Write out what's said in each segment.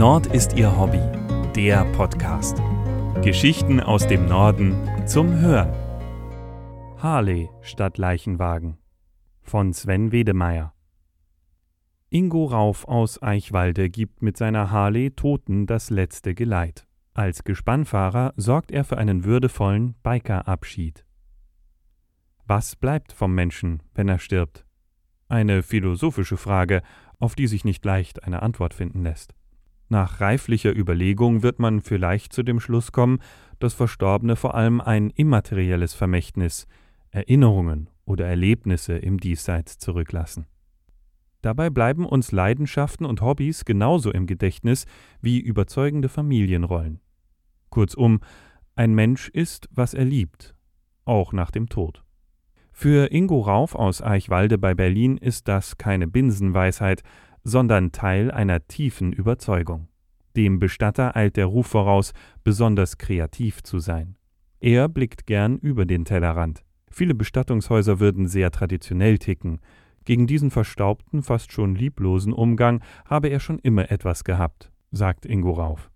Nord ist ihr Hobby, der Podcast. Geschichten aus dem Norden zum Hören. Harley statt Leichenwagen von Sven Wedemeyer. Ingo Rauf aus Eichwalde gibt mit seiner Harley Toten das letzte Geleit. Als Gespannfahrer sorgt er für einen würdevollen Bikerabschied. Was bleibt vom Menschen, wenn er stirbt? Eine philosophische Frage, auf die sich nicht leicht eine Antwort finden lässt. Nach reiflicher Überlegung wird man vielleicht zu dem Schluss kommen, dass Verstorbene vor allem ein immaterielles Vermächtnis, Erinnerungen oder Erlebnisse im Diesseits zurücklassen. Dabei bleiben uns Leidenschaften und Hobbys genauso im Gedächtnis wie überzeugende Familienrollen. Kurzum, ein Mensch ist, was er liebt, auch nach dem Tod. Für Ingo Rauf aus Eichwalde bei Berlin ist das keine Binsenweisheit, sondern Teil einer tiefen Überzeugung. Dem Bestatter eilt der Ruf voraus, besonders kreativ zu sein. Er blickt gern über den Tellerrand. Viele Bestattungshäuser würden sehr traditionell ticken. Gegen diesen verstaubten, fast schon lieblosen Umgang habe er schon immer etwas gehabt, sagt Ingo Rauf.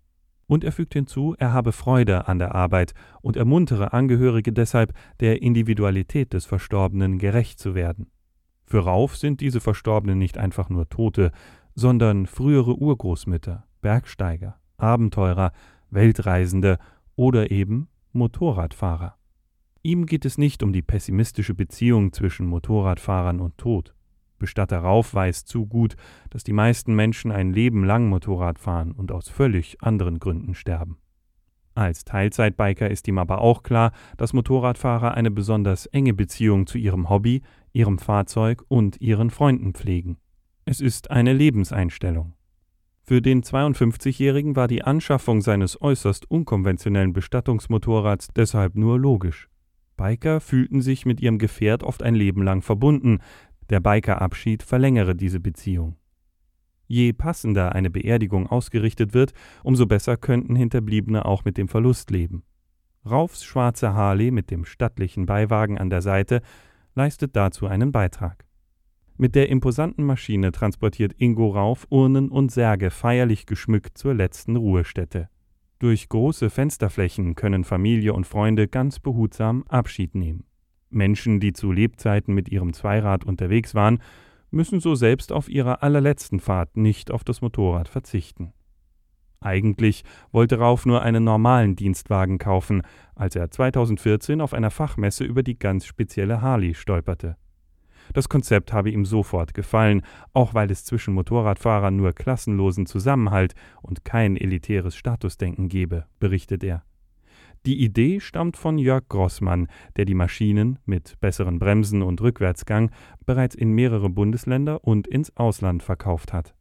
Und er fügt hinzu, er habe Freude an der Arbeit und ermuntere Angehörige deshalb, der Individualität des Verstorbenen gerecht zu werden. Für Rauf sind diese Verstorbenen nicht einfach nur Tote, sondern frühere Urgroßmütter, Bergsteiger, Abenteurer, Weltreisende oder eben Motorradfahrer. Ihm geht es nicht um die pessimistische Beziehung zwischen Motorradfahrern und Tod. Bestatter Rauf weiß zu gut, dass die meisten Menschen ein Leben lang Motorrad fahren und aus völlig anderen Gründen sterben. Als Teilzeitbiker ist ihm aber auch klar, dass Motorradfahrer eine besonders enge Beziehung zu ihrem Hobby, ihrem Fahrzeug und ihren Freunden pflegen. Es ist eine Lebenseinstellung. Für den 52-Jährigen war die Anschaffung seines äußerst unkonventionellen Bestattungsmotorrads deshalb nur logisch. Biker fühlten sich mit ihrem Gefährt oft ein Leben lang verbunden, der Bikerabschied verlängere diese Beziehung. Je passender eine Beerdigung ausgerichtet wird, umso besser könnten Hinterbliebene auch mit dem Verlust leben. Raufs schwarze Harley mit dem stattlichen Beiwagen an der Seite leistet dazu einen Beitrag. Mit der imposanten Maschine transportiert Ingo Rauf Urnen und Särge feierlich geschmückt zur letzten Ruhestätte. Durch große Fensterflächen können Familie und Freunde ganz behutsam Abschied nehmen. Menschen, die zu Lebzeiten mit ihrem Zweirad unterwegs waren, müssen so selbst auf ihrer allerletzten Fahrt nicht auf das Motorrad verzichten. Eigentlich wollte Rauf nur einen normalen Dienstwagen kaufen, als er 2014 auf einer Fachmesse über die ganz spezielle Harley stolperte. Das Konzept habe ihm sofort gefallen, auch weil es zwischen Motorradfahrern nur klassenlosen Zusammenhalt und kein elitäres Statusdenken gebe, berichtet er. Die Idee stammt von Jörg Grossmann, der die Maschinen mit besseren Bremsen und Rückwärtsgang bereits in mehrere Bundesländer und ins Ausland verkauft hat.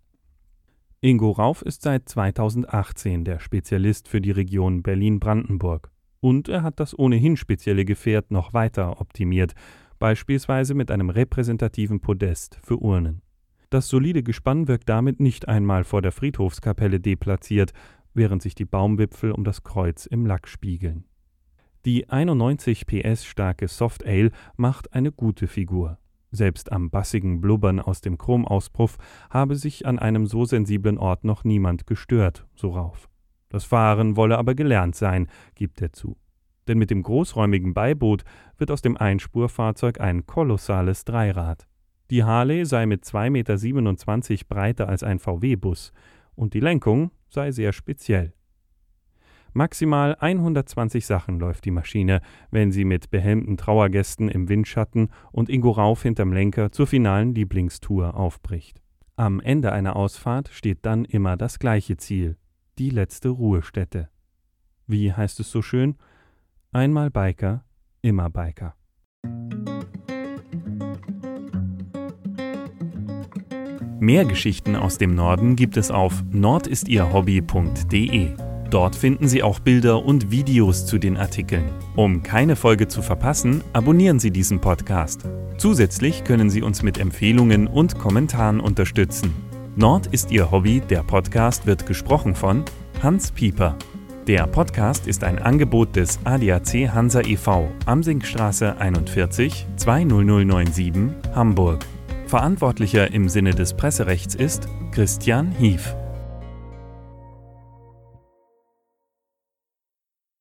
Ingo Rauf ist seit 2018 der Spezialist für die Region Berlin-Brandenburg. Und er hat das ohnehin spezielle Gefährt noch weiter optimiert, beispielsweise mit einem repräsentativen Podest für Urnen. Das solide Gespann wirkt damit nicht einmal vor der Friedhofskapelle deplatziert, während sich die Baumwipfel um das Kreuz im Lack spiegeln. Die 91 PS starke Soft Ale macht eine gute Figur. Selbst am bassigen Blubbern aus dem Chromauspuff habe sich an einem so sensiblen Ort noch niemand gestört, so Rauf. Das Fahren wolle aber gelernt sein, gibt er zu. Denn mit dem großräumigen Beiboot wird aus dem Einspurfahrzeug ein kolossales Dreirad. Die Harley sei mit 2,27 Meter breiter als ein VW-Bus und die Lenkung sei sehr speziell. Maximal 120 Sachen läuft die Maschine, wenn sie mit behelmten Trauergästen im Windschatten und Ingo Rauf hinterm Lenker zur finalen Lieblingstour aufbricht. Am Ende einer Ausfahrt steht dann immer das gleiche Ziel, die letzte Ruhestätte. Wie heißt es so schön? Einmal Biker, immer Biker. Mehr Geschichten aus dem Norden gibt es auf nordistierhobby.de. Dort finden Sie auch Bilder und Videos zu den Artikeln. Um keine Folge zu verpassen, abonnieren Sie diesen Podcast. Zusätzlich können Sie uns mit Empfehlungen und Kommentaren unterstützen. Nord ist Ihr Hobby, der Podcast wird gesprochen von Hans Pieper. Der Podcast ist ein Angebot des ADAC Hansa e.V. Amsingstraße 41 20097 Hamburg. Verantwortlicher im Sinne des Presserechts ist Christian Hief.